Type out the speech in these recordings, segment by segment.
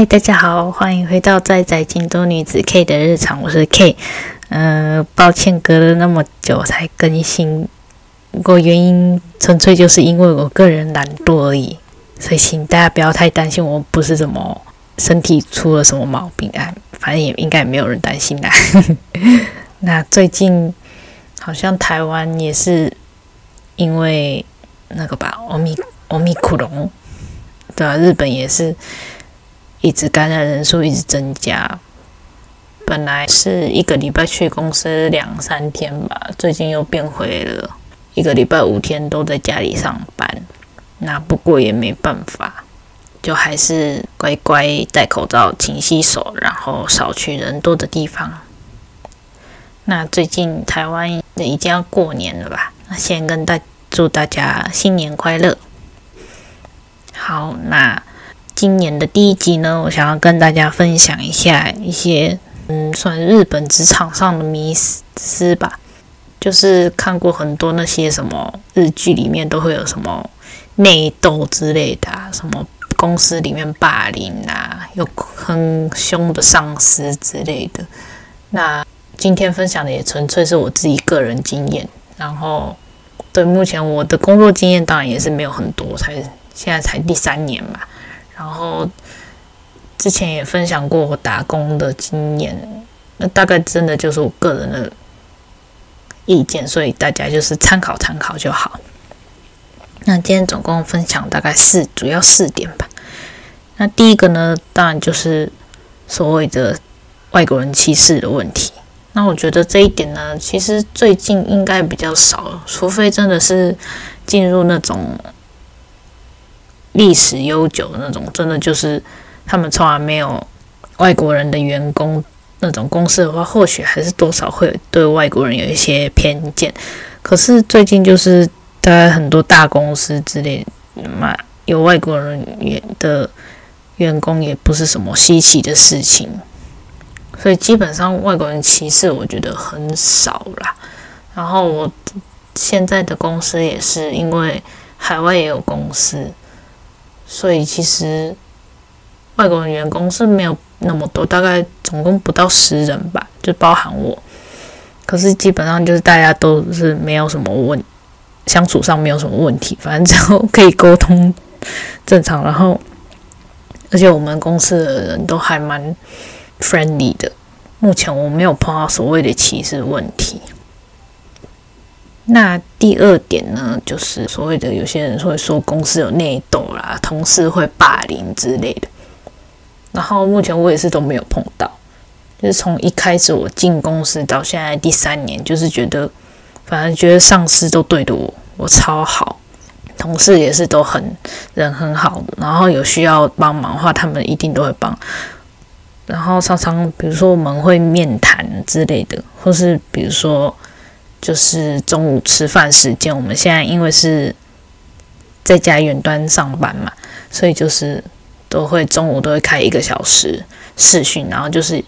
嗨，大家好，欢迎回到在宅京都女子 K 的日常，我是 K。嗯，抱歉隔了那么久才更新，不过原因纯粹就是因为我个人懒惰而已，所以请大家不要太担心，我不是什么身体出了什么毛病啊，反正也应该没有人担心啦。那最近好像台湾也是因为那个吧，欧米欧米克隆，对啊，日本也是。一直感染人数一直增加，本来是一个礼拜去公司两三天吧，最近又变回了一个礼拜五天都在家里上班。那不过也没办法，就还是乖乖戴口罩、勤洗手，然后少去人多的地方。那最近台湾已经要过年了吧？那先跟大祝大家新年快乐。好，那。今年的第一集呢，我想要跟大家分享一下一些，嗯，算日本职场上的迷思吧。就是看过很多那些什么日剧里面都会有什么内斗之类的，什么公司里面霸凌啊，有很凶的上司之类的。那今天分享的也纯粹是我自己个人经验，然后对目前我的工作经验当然也是没有很多，才现在才第三年嘛。然后之前也分享过我打工的经验，那大概真的就是我个人的意见，所以大家就是参考参考就好。那今天总共分享大概四，主要四点吧。那第一个呢，当然就是所谓的外国人歧视的问题。那我觉得这一点呢，其实最近应该比较少，除非真的是进入那种。历史悠久的那种，真的就是他们从来没有外国人的员工那种公司的话，或许还是多少会对外国人有一些偏见。可是最近就是大概很多大公司之类嘛，有外国人员的员工也不是什么稀奇的事情，所以基本上外国人歧视我觉得很少啦。然后我现在的公司也是因为海外也有公司。所以其实外国人员工是没有那么多，大概总共不到十人吧，就包含我。可是基本上就是大家都是没有什么问，相处上没有什么问题，反正只要可以沟通正常。然后而且我们公司的人都还蛮 friendly 的，目前我没有碰到所谓的歧视问题。那第二点呢，就是所谓的有些人会说公司有内斗啦，同事会霸凌之类的。然后目前我也是都没有碰到，就是从一开始我进公司到现在第三年，就是觉得反正觉得上司都对的我，我超好，同事也是都很人很好的，然后有需要帮忙的话，他们一定都会帮。然后常常比如说我们会面谈之类的，或是比如说。就是中午吃饭时间，我们现在因为是在家远端上班嘛，所以就是都会中午都会开一个小时视讯，然后就是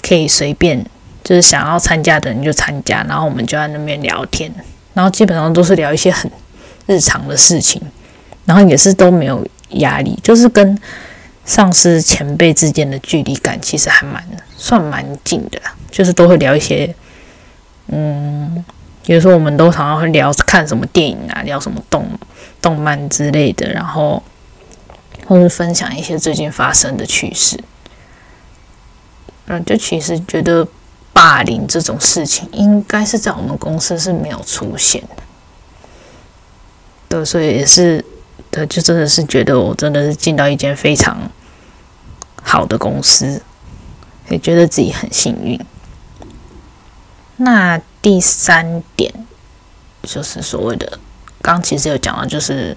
可以随便，就是想要参加的人就参加，然后我们就在那边聊天，然后基本上都是聊一些很日常的事情，然后也是都没有压力，就是跟上司前辈之间的距离感其实还蛮算蛮近的，就是都会聊一些。嗯，比如说，我们都常常会聊看什么电影啊，聊什么动动漫之类的，然后或是分享一些最近发生的趣事。嗯，就其实觉得霸凌这种事情，应该是在我们公司是没有出现的。对，所以也是，对，就真的是觉得我真的是进到一间非常好的公司，也觉得自己很幸运。那第三点就是所谓的，刚其实有讲到，就是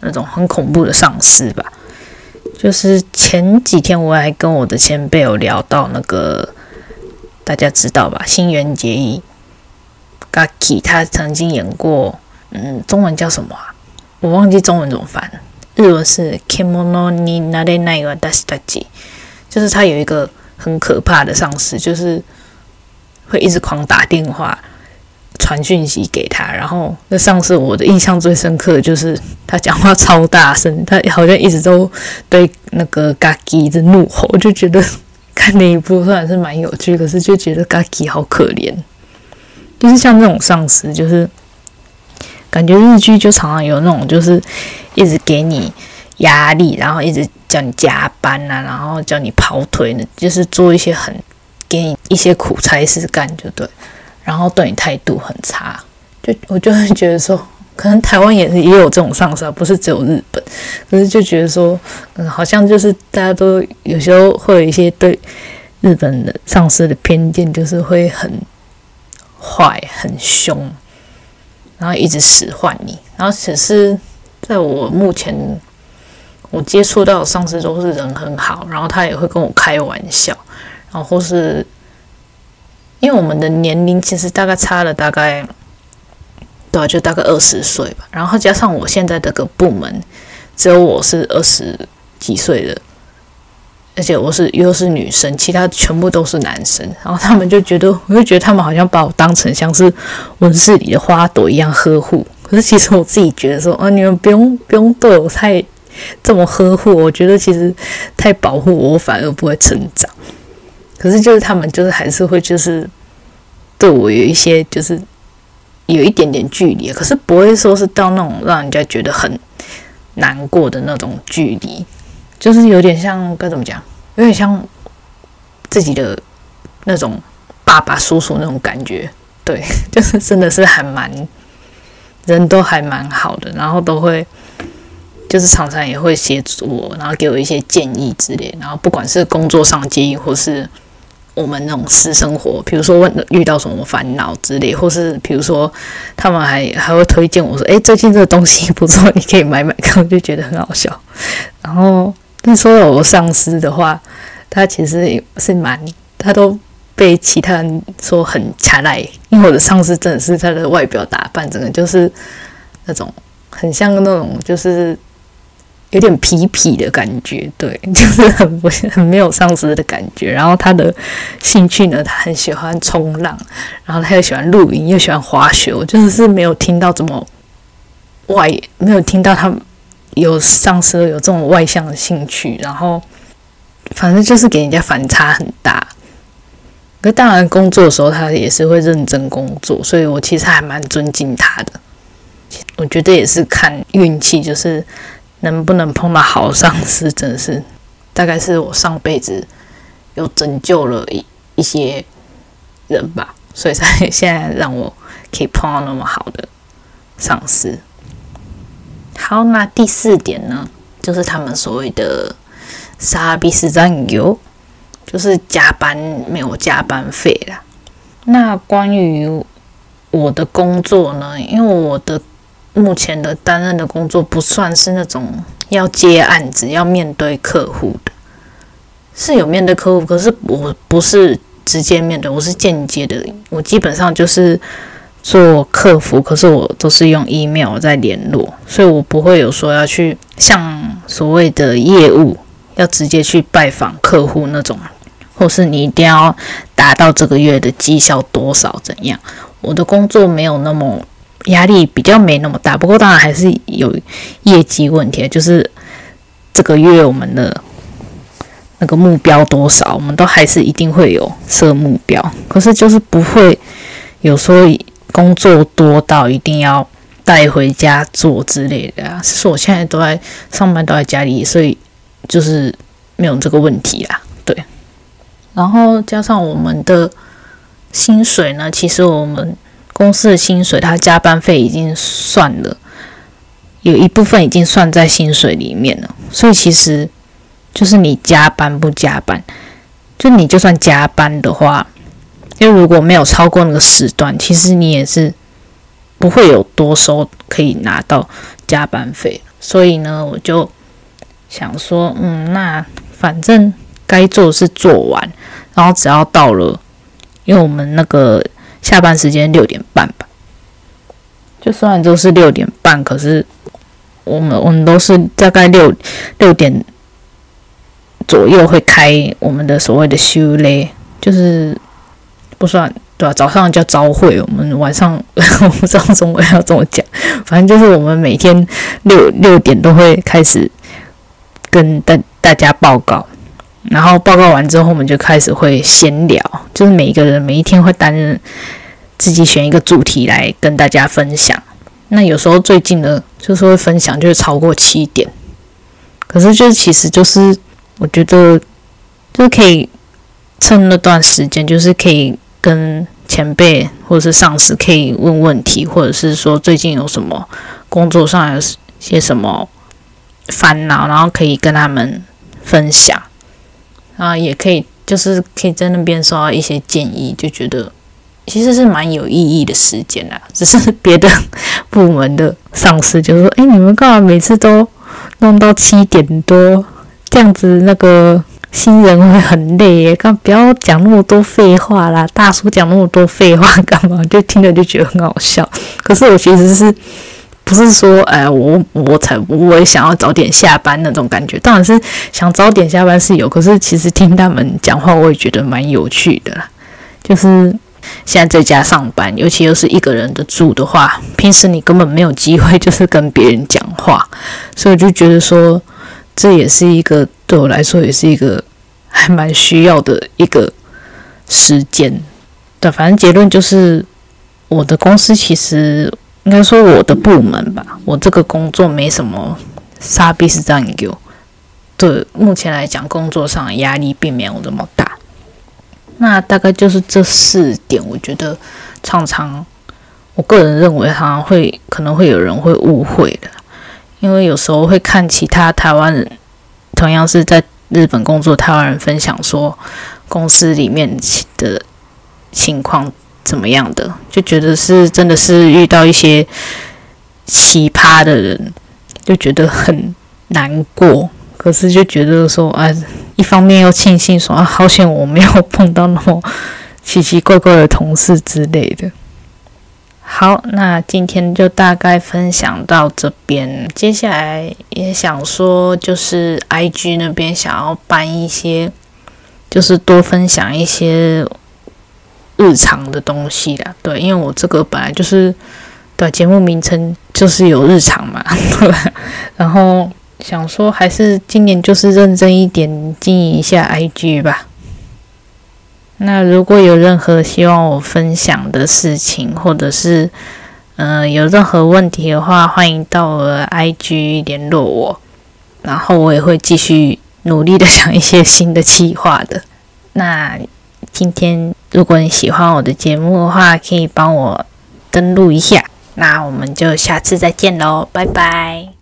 那种很恐怖的上司吧。就是前几天我还跟我的前辈有聊到那个，大家知道吧？新垣结衣 Gaki，他曾经演过，嗯，中文叫什么啊？我忘记中文怎么翻，日文是 Kimono ni narenai wa dashi t a c i 就是他有一个很可怕的上司，就是。会一直狂打电话，传讯息给他，然后那上次我的印象最深刻就是他讲话超大声，他好像一直都对那个 Gaki 一直怒吼，就觉得看那一部虽然是蛮有趣，可是就觉得 Gaki 好可怜，就是像那种上司，就是感觉日剧就常常有那种就是一直给你压力，然后一直叫你加班啊，然后叫你跑腿呢，就是做一些很给你一些苦差事干，就对。然后对你态度很差，就我就会觉得说，可能台湾也是也有这种上司啊，不是只有日本。可是就觉得说，嗯，好像就是大家都有时候会有一些对日本的上司的偏见，就是会很坏、很凶，然后一直使唤你。然后只是在我目前我接触到的上司都是人很好，然后他也会跟我开玩笑，然后或是。因为我们的年龄其实大概差了大概，对，就大概二十岁吧。然后加上我现在这个部门，只有我是二十几岁的，而且我是又是女生，其他全部都是男生。然后他们就觉得，我就觉得他们好像把我当成像是温室里的花朵一样呵护。可是其实我自己觉得说，啊，你们不用不用对我太这么呵护。我觉得其实太保护我，反而不会成长。可是就是他们就是还是会就是对我有一些就是有一点点距离，可是不会说是到那种让人家觉得很难过的那种距离，就是有点像该怎么讲，有点像自己的那种爸爸叔叔那种感觉，对，就是真的是还蛮人都还蛮好的，然后都会 就是常常也会协助我，然后给我一些建议之类，然后不管是工作上建议或是。我们那种私生活，比如说问遇到什么烦恼之类，或是比如说他们还还会推荐我说：“哎，最近这个东西不错，你可以买买看。”我就觉得很好笑。然后，但说到我上司的话，他其实是蛮，他都被其他人说很卡赖，因为我的上司真的是他的外表打扮，整个就是那种很像那种就是。有点痞痞的感觉，对，就是很不很没有上司的感觉。然后他的兴趣呢，他很喜欢冲浪，然后他又喜欢露营，又喜欢滑雪。我就是是没有听到这么外，没有听到他有上司有这种外向的兴趣。然后反正就是给人家反差很大。可当然工作的时候，他也是会认真工作，所以我其实还蛮尊敬他的。我觉得也是看运气，就是。能不能碰到好上司，真的是大概是我上辈子有拯救了一一些人吧，所以才现在让我可以碰到那么好的上司。好，那第四点呢，就是他们所谓的“沙比斯占有”，就是加班没有加班费啦。那关于我的工作呢，因为我的。目前的担任的工作不算是那种要接案子、要面对客户的，是有面对客户，可是我不是直接面对，我是间接的。我基本上就是做客服，可是我都是用 email 在联络，所以我不会有说要去像所谓的业务要直接去拜访客户那种，或是你一定要达到这个月的绩效多少怎样。我的工作没有那么。压力比较没那么大，不过当然还是有业绩问题，就是这个月我们的那个目标多少，我们都还是一定会有设目标，可是就是不会有说工作多到一定要带回家做之类的啊。是我现在都在上班，都在家里，所以就是没有这个问题啦。对，然后加上我们的薪水呢，其实我们。公司的薪水，他加班费已经算了，有一部分已经算在薪水里面了。所以其实就是你加班不加班，就你就算加班的话，因为如果没有超过那个时段，其实你也是不会有多收可以拿到加班费。所以呢，我就想说，嗯，那反正该做的是做完，然后只要到了，因为我们那个。下班时间六点半吧，就虽然都是六点半，可是我们我们都是大概六六点左右会开我们的所谓的休嘞，就是不算对吧？早上叫朝会，我们晚上 我不知道中文要怎么讲，反正就是我们每天六六点都会开始跟大大家报告，然后报告完之后，我们就开始会闲聊，就是每一个人每一天会担任自己选一个主题来跟大家分享。那有时候最近呢，就是会分享就是超过七点，可是就是其实就是我觉得就可以趁那段时间，就是可以。跟前辈或者是上司可以问问题，或者是说最近有什么工作上有些什么烦恼，然后可以跟他们分享，啊，也可以就是可以在那边收到一些建议，就觉得其实是蛮有意义的时间啦。只是别的部门的上司就说：“哎，你们干嘛每次都弄到七点多这样子？那个。”新人会很累耶，干不要讲那么多废话啦！大叔讲那么多废话干嘛？就听着就觉得很好笑。可是我其实是不是说，哎，我我才我也想要早点下班那种感觉。当然是想早点下班是有，可是其实听他们讲话，我也觉得蛮有趣的啦。就是现在在家上班，尤其又是一个人的住的话，平时你根本没有机会就是跟别人讲话，所以我就觉得说。这也是一个对我来说，也是一个还蛮需要的一个时间。对，反正结论就是，我的公司其实应该说我的部门吧，我这个工作没什么杀必是这样给我。对，目前来讲，工作上压力并没有那么大。那大概就是这四点，我觉得常常，我个人认为，常常会可能会有人会误会的。因为有时候会看其他台湾人，同样是在日本工作台湾人分享说公司里面的情况怎么样的，就觉得是真的是遇到一些奇葩的人，就觉得很难过。可是就觉得说，啊，一方面又庆幸说，啊，好险我没有碰到那么奇奇怪怪的同事之类的。好，那今天就大概分享到这边。接下来也想说，就是 I G 那边想要办一些，就是多分享一些日常的东西啦。对，因为我这个本来就是对节目名称就是有日常嘛，对。然后想说，还是今年就是认真一点经营一下 I G 吧。那如果有任何希望我分享的事情，或者是嗯有任何问题的话，欢迎到我的 IG 联络我，然后我也会继续努力的想一些新的计划的。那今天如果你喜欢我的节目的话，可以帮我登录一下。那我们就下次再见喽，拜拜。